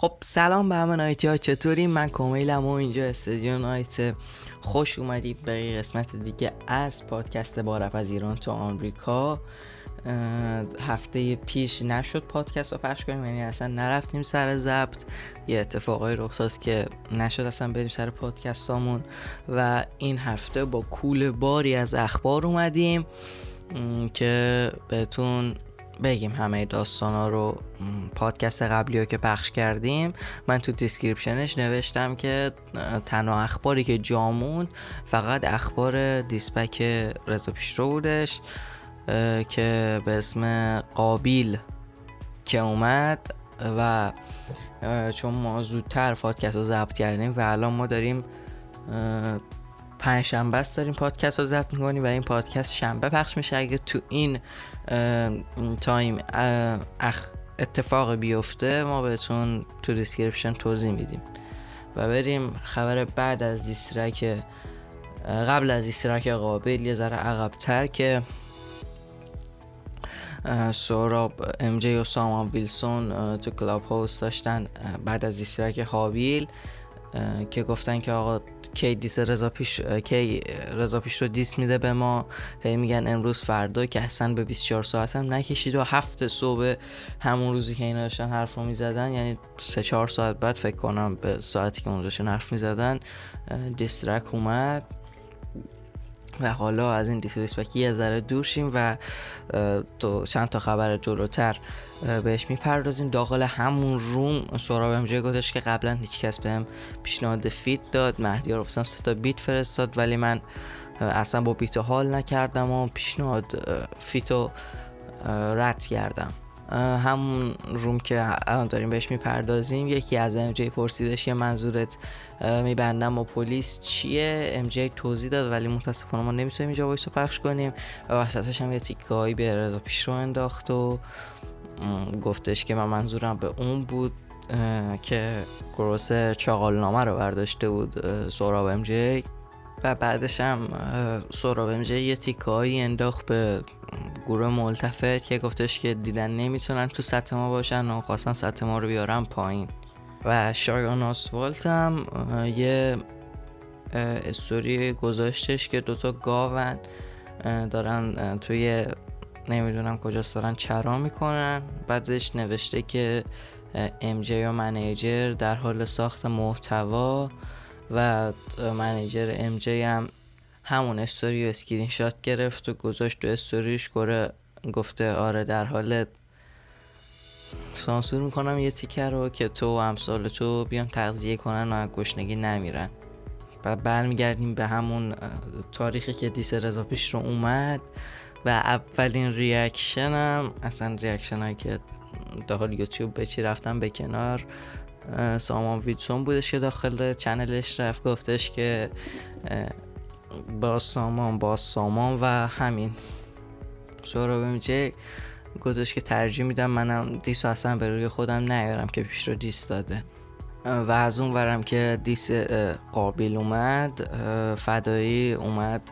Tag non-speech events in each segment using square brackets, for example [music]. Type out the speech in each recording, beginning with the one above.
خب سلام به همه نایتی ها چطوری من کمیلم و اینجا استودیو نایت خوش اومدید به قسمت دیگه از پادکست بارف از ایران تا آمریکا. هفته پیش نشد پادکست رو پخش کنیم یعنی اصلا نرفتیم سر ضبط. یه اتفاقای رخ داد که نشد اصلا بریم سر پادکستامون. و این هفته با کول باری از اخبار اومدیم که بهتون بگیم همه داستان ها رو پادکست قبلی ها که پخش کردیم. من تو description ش نوشتم که تنها اخباری که جامون فقط اخبار diss back رضا پیشرو بودش که به اسم قابیل که اومد و چون ما زودتر پادکست رو ضبط کردیم و الان ما داریم پنج شنبه است داریم پادکست رو ضبط می‌کنیم و این پادکست شنبه پخش میشه. اگه تو این time اتفاق بیفته ما بهتون تو description توضیح میدیم و بریم خبر بعد از diss track قبل از diss track قابیل یه ذره عقبتر که سهراب MJ و سامان ویلسون تو Clubhouse داشتن بعد از diss track هابیل که گفتن که آقا کی diss رضا پیش کی رضا پیش رو diss میده به ما. هی میگن امروز فردا که اصلا به 24 ساعت هم نکشید و هفت صبح همون روزی که اینا داشتن حرف رو می‌زدن یعنی سه چهار ساعت بعد فکر کنم به ساعتی که اون داشتن حرف می‌زدن diss track اومد. و حالا از این disrespect ی یه ذره دور شیم و تو چند تا خبر جلوتر بهش می‌پردازیم. داخل همون room سهراب ام گفتش که قبلا هیچ کس بهم پیشنهاد feat داد. مهدیار سه تا beat فرستاد ولی من اصلا با beat حال نکردم و پیشنهاد feat و رد کردم. همون room که الان داریم بهش می‌پردازیم یکی از MJ پرسیدش یه منظورت میبندم با پلیس چیه؟ MJ توضیح داد ولی متاسفانه ما نمی‌تونیم اینجا voice رو پخش کنیم. و وسطش هم یه تیکه به رضا پیش رو انداخت و گفتش که من منظورم به اون بود که گروس چاقالنامه رو برداشته بود سهراب MJ و بعدش هم سوراب ام یه تیکایی انداخت به گروه ملتفت که گفتش که دیدن نمی‌تونن تو سطح ما باشن و خواستن سطح ما رو بیارن پایین. و شایان آسفالت هم یه استوری گذاشتش که دوتا گاون دارن توی نمی‌دونم کجاست دارن چرا می‌کنن. بعدش نوشته که ام جی و منیجر در حال ساخت محتوا و منیجر ام جی هم همون استوری و اسکرین شات گرفت و گذاشت تو استوریش گره گفته آره در حال سانسور می‌کنم یه تیکر رو که تو و امثال تو بیان تغذیه کنن و گشنگی نمیرن. و برمیگردیم به همون تاریخی که دیس رضا پیش رو اومد و اولین ریاکشنم اصلا ریاکشن هایی که داخل یوتیوب به چی رفتم به کنار سامان ویدسون بودش که داخل چنلش رفت گفتش که با سامان با سامان و همین. سورا میشه گذاشت که ترجیح میدم منم دیس اصلا به روی خودم نیارم که پیش رو دیس داده. و از اون ورم که دیس قابل اومد فدایی اومد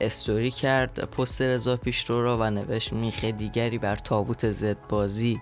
استوری کرد پست رضا پیشرو رو و نوشت میخه دیگری بر تابوت زد بازی.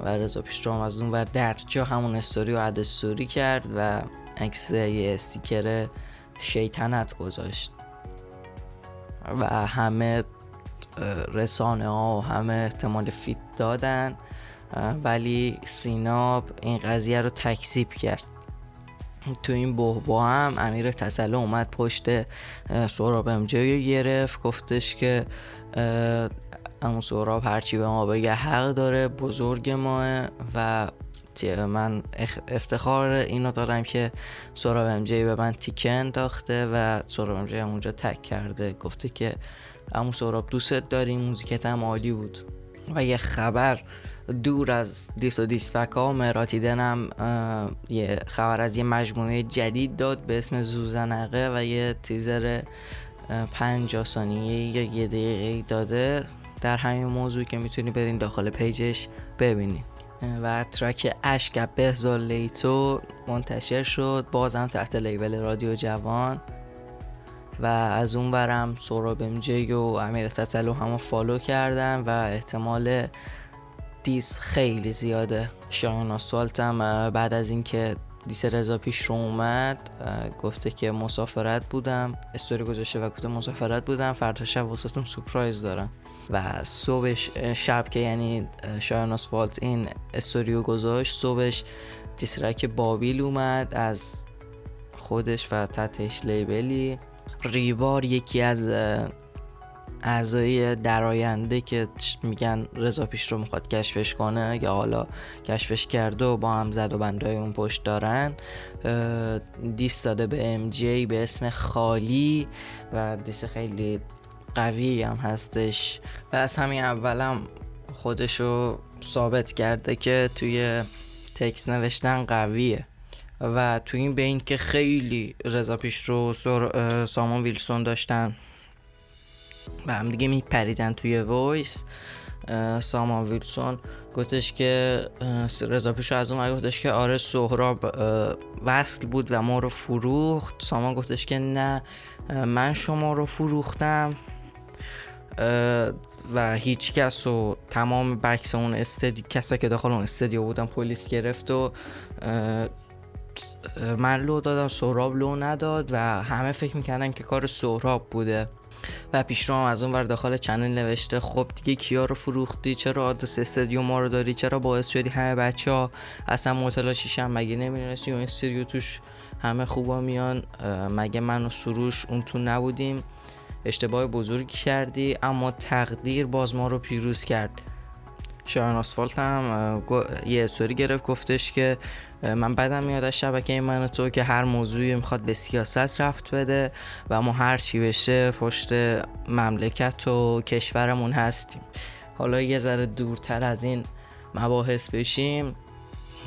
و رضا پیشرو هم از اون ور در جا همون استوری رو اد استوری کرد و عکس یه استیکر شیطنت گذاشت. و همه رسانه ها و همه احتمال فیت دادن ولی سیناب این قضیه رو تکذیب کرد. تو این با هم امیر تسلا اومد پشت سوراب امجه گرفت گفتش که امو سوراب هرچی به ما بگه حق داره بزرگ ماه و من افتخار اینو دارم که سوراب امجی به من تیکه انداخته و سوراب امجی هم اونجا تک کرده. گفته که امو سوراب دوستت داریم موزیکت هم عالی بود. و یه خبر دور از دیس و دیسپک ها مراتیدن هم یه خبر از یه مجموعه جدید داد به اسم زوزنقه و یه تیزر پنج ثانیه یا یه دقیقه داده. در همین موضوع که می‌تونی برین داخل page ش ببینی. و track اشک بهزاد لیتو منتشر شد بازم تحت label رادیو جوان. و از اون برم سهراب MJ و امیر تتلو همو follow کردم و احتمال diss خیلی زیاده. شایان آسفالت هم بعد از اینکه diss رضا پیش رو اومد گفته که مسافرت بودم. استوری گذاشته و گفته مسافرت بودم. فردا شب واسهتون سپرایز دارم. و صبحش شب که یعنی شایان آسفالت این استوریو گذاشت صبحش دیسرک بابیل اومد از خودش و تحتش لیبلی. ریوار یکی از اعضای دراینده که میگن رضا پیش رو می‌خواد کشفش کنه یا حالا کشفش کرده و با هم زد و بندهای اون پشت دارن. diss داده به MJ به اسم خالی و diss خیلی قوی هم هستش و از همین اولم خودشو ثابت کرده که توی تکس نوشتن قویه. و تو این بین که خیلی رضا پیش رو سامان ویلسون داشتن و هم دیگه میپریدن توی voice سامان ویلسون گفتش که رضا پیش از اون گفتش که آره سهراب وصل بود و ما رو فروخت. سامان گفتش که نه من شما رو فروختم. و هیچ کس و تمام بکس اون استدیو کسایی که داخل اون استدیو بودن پلیس گرفت و من لو دادم سهراب لو نداد و همه فکر می‌کردن که کار سهراب بوده. و پیشرو هم از اون ور داخل چنل نوشته خب دیگه کیا رو فروختی؟ چرا آدرس استدیو ما رو داری؟ چرا باعث شدی همه بچه ها اصلا متلاشیشن مگه نمی‌دونستی؟ اون استدیو توش همه خوبا میان. مگه من و سروش اون تو نبودیم؟ اشتباه بزرگی کردی اما تقدیر باز ما رو پیروز کرد. شایان آسفالت هم یه استوری گرفت گفتش که من بدم میاد از شبکه من تو که هر موضوعی می‌خواد به سیاست رفت بده و ما هر چی بشه پشت مملکت و کشورمون هستیم. حالا یه ذره دورتر از این مباحث بشیم.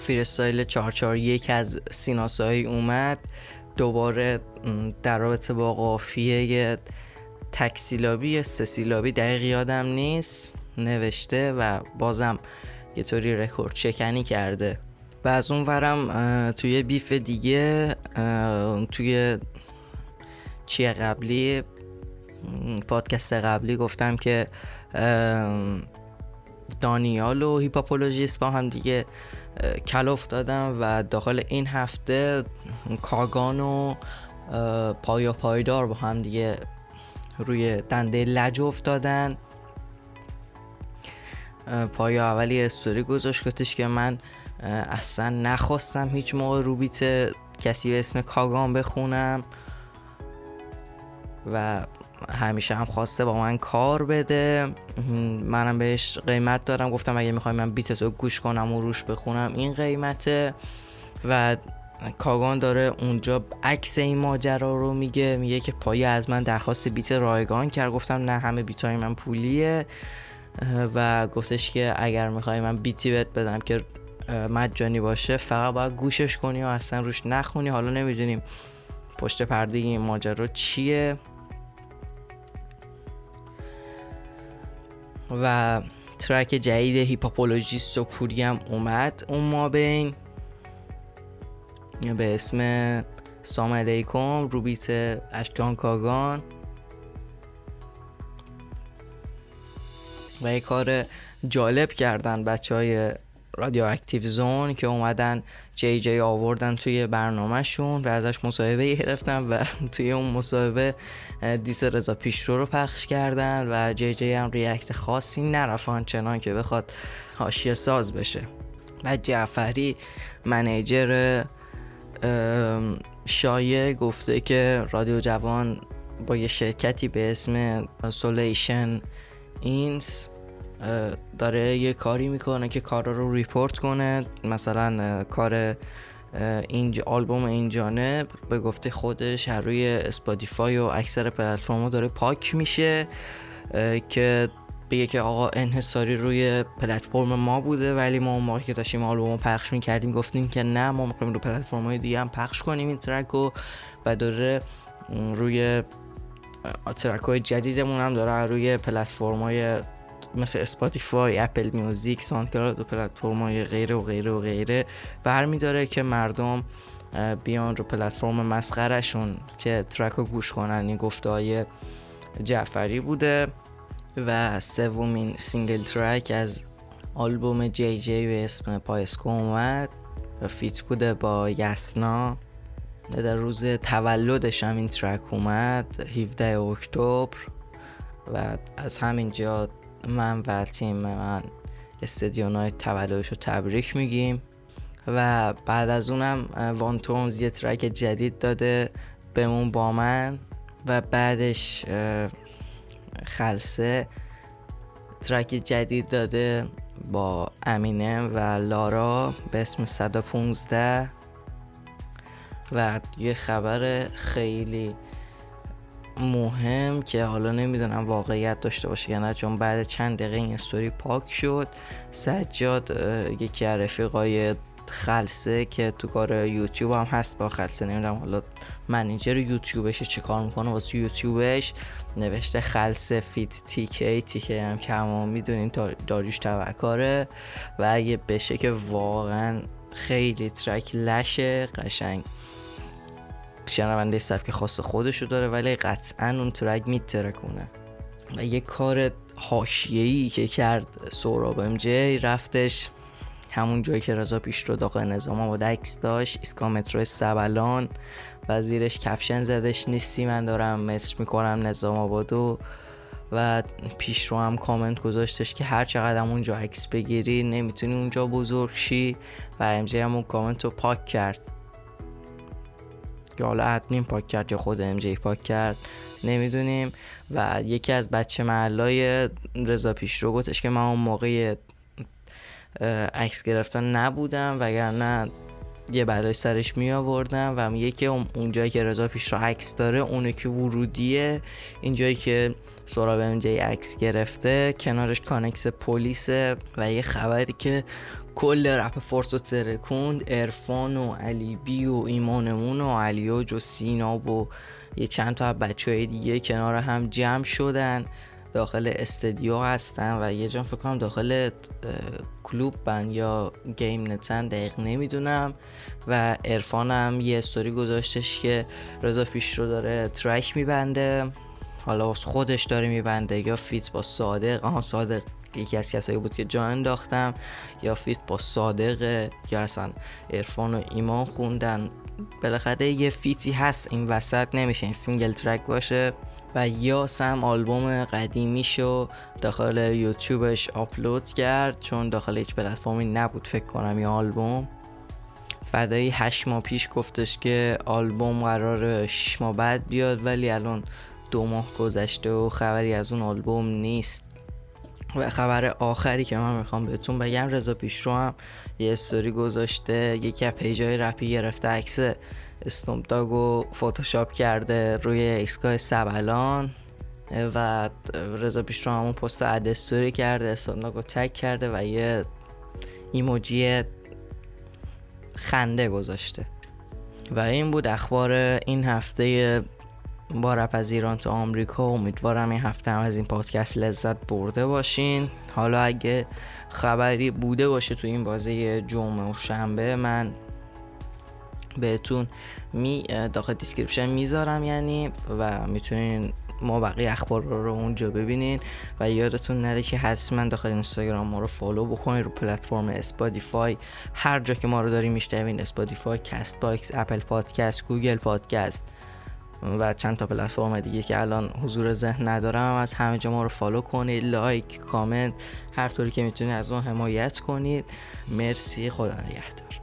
freestyle 441 از سینا ساعی اومد. دوباره در رابطه با قافیه تک سیلابی یا سه سیلابی دقیق یادم نیست. نوشته و بازم یه طوری رکورد شکنی کرده. و از اون ورم توی beef دیگه توی چیه قبلی پادکست قبلی گفتم که دانیال و هیپهاپولوژیست با هم دیگه کل افتادن و داخل این هفته کاگان و پایا پایدار با هم دیگه روی دنده لج افتادن. پایا اولی استوری گذاشت گفتش که من اصلا نخواستم هیچ موقع روبیت کسی به اسم کاگان بخونم و همیشه هم خواسته با من کار بده. منم بهش قیمت دارم گفتم اگه می‌خوای من بیتتو گوش کنم و روش بخونم این قیمته. و کاگان داره اونجا عکس این ماجرا رو میگه میگه که پایه از من درخواست بیت رایگان کرد. گفتم نه همه بیت های من پولیه. و گفتش که اگر می‌خوای من بیتی بهت بدم که مجانی باشه فقط باید گوشش کنی و اصلا روش نخونی. حالا نمی‌دونیم پشت پرده این ماجرا چیه. و ترک جدید هیپاپولوژیست و پوری هم اومد. اون ما بین به اسم سلام علیکم روبیت اشکان کاگان. و یه کار جالب کردن بچه های رادیو اکتیو زون که اومدن جی جی آوردن توی برنامهشون و ازش مصاحبه [laughs] گرفتن و توی اون مصاحبه diss رضا پیشرو رو پخش کردن و جی جی هم react خاصی نرفت چنان که بخواد حاشیه ساز بشه. و جعفری manager شایع گفته که رادیو جوان با یه شرکتی به اسم سولیشن اینس داره یه کاری می‌کنه که کارا رو report کنه. مثلا کار این آلبوم این جانب به گفته خودش هر روی اسپاتیفای و اکثر پلتفرم داره پاک میشه که بگه که آقا انحصاری روی پلتفرم ما بوده ولی ما اون موقع که داشتیم آلبوم پخش می‌کردیم گفتیم که نه ما می‌خوایم رو پلتفرم های دیگه هم پخش کنیم این track رو و داره روی track های جدیدمون هم داره روی پلتفرم های مثل اسپاتیفای اپل میوزیک ساندکلاود و پلتفرم های غیره و غیره و غیره برمیداره که مردم بیان رو پلتفرم مسخرشون که track رو گوش کنن. این گفته های جعفری بوده. و سومین single track از آلبوم جی جی به اسم پایسکو اومد و فیت بوده با یسنا. در روز تولدش هم این ترک اومد 17 اکتبر. و از همینجا من و تیم من استدیونای تولدش رو تبریک میگیم. و بعد از اونم وانتونز یه ترک جدید داده بمون با من. و بعدش خلصه. ترک جدید داده با امینه و لارا به اسم 115 و یه خبر خیلی مهم که حالا نمی‌دونم واقعیت داشته باشه یا نه چون بعد چند دقیقه این استوری پاک شد. سجاد یکی از رفیقای خلصه که تو کار یوتیوب هم هست با خلصه نمی‌دونم حالا منیجر یوتیوبش چه کار می‌کنه واسه یوتیوبش نوشته خلصه فیت تیکی تیکی هم که همه می‌دونیم داریوش توکاره و اگه بشه که واقعا خیلی ترک لشه قشنگ. شنونده سبک خاص خودشو داره ولی قطعا اون ترک میترکونه. و یه کار حاشیه‌ای که کرد سوراب ام جی رفتش همون جایی که رضا پیش رو داخل نظام آباد عکس داشت ایسکا مترو سبلان. و زیرش caption زدش نیستی من دارم متر می‌کنم نظام آبادو. و پیش رو هم کامنت گذاشتش که هر چقدر اونجا عکس بگیری نمی‌تونی اونجا بزرگ شی. و ام جی هم اون کامنت رو پاک کرد. که حالا ادمین پاک کرد یا خود ام جی پاک کرد نمی‌دونیم. و یکی از بچه محلای رضا پیش رو گفتش که من اون موقع عکس گرفتن نبودم وگرنه یه بلای سرش می آوردم و میگه اونجایی که رضا پیش رو عکس داره اونه که ورودیه اینجایی که سراب جی عکس گرفته کنارش کانکس پلیسه و یه خبری که کل رپ فورس رو ترکوند ارفان و علی بی و ایمانمون و علیوج و سیناب و یه چند تا بچه های دیگه کنار هم جمع شدن داخل استدیو هستن و یه جان فکر کنم داخل کلوب بن یا گیم نتن دقیق نمی‌دونم. و عرفان هم یه استوری گذاشتش که رضا پیش رو داره track میبنده. حالا خودش داره میبنده. یا feat با صادق آها صادق یکی از کسایی بود که جا انداختم. یا feat با صادق یا اصلا عرفان و ایمان خوندن. بالاخره یه feat ی هست این وسط نمیشه این single track باشه. و یاس هم آلبوم قدیمیشو داخل یوتیوبش آپلود کرد چون داخل هیچ پلتفرمی نبود فکر کنم این آلبوم. فدایی هشت ماه پیش گفتش که آلبوم قرار 6 ماه بعد بیاد ولی الان دو ماه گذشته و خبری از اون آلبوم نیست. و خبر آخری که من می‌خوام بهتون بگم رضا پیشرو هم یه استوری گذاشته یکی از پیجای رپی گرفته عکس استوم داگو فوتوشاپ کرده روی ایکسگاه سبلان و رضا پیشرو همون پست اد استوری کرده استوم داگو تک کرده و یه ایموجی خنده گذاشته. و این بود اخبار این هفته با رپ از ایران تا آمریکا. امیدوارم این هفته هم از این پادکست لذت برده باشین. حالا اگه خبری بوده باشه تو این بازه جمعه و شنبه من بهتون می داخل description می‌ذارم یعنی و می‌تونین ما بقیه اخبار رو اونجا ببینین و یادتون نره که حتما داخل اینستاگرام ما رو follow بکنین رو پلتفرم اسپاتیفای. هر جا که ما رو داریم میشنوین اسپاتیفای کست باکس اپل پادکست گوگل پادکست و چند تا پلتفرم دیگه که الان حضور ذهن ندارم از همه جا ما رو follow کنید like comment هر طوری که می‌تونید از ما حمایت کنید. مرسی خدا نگهدار.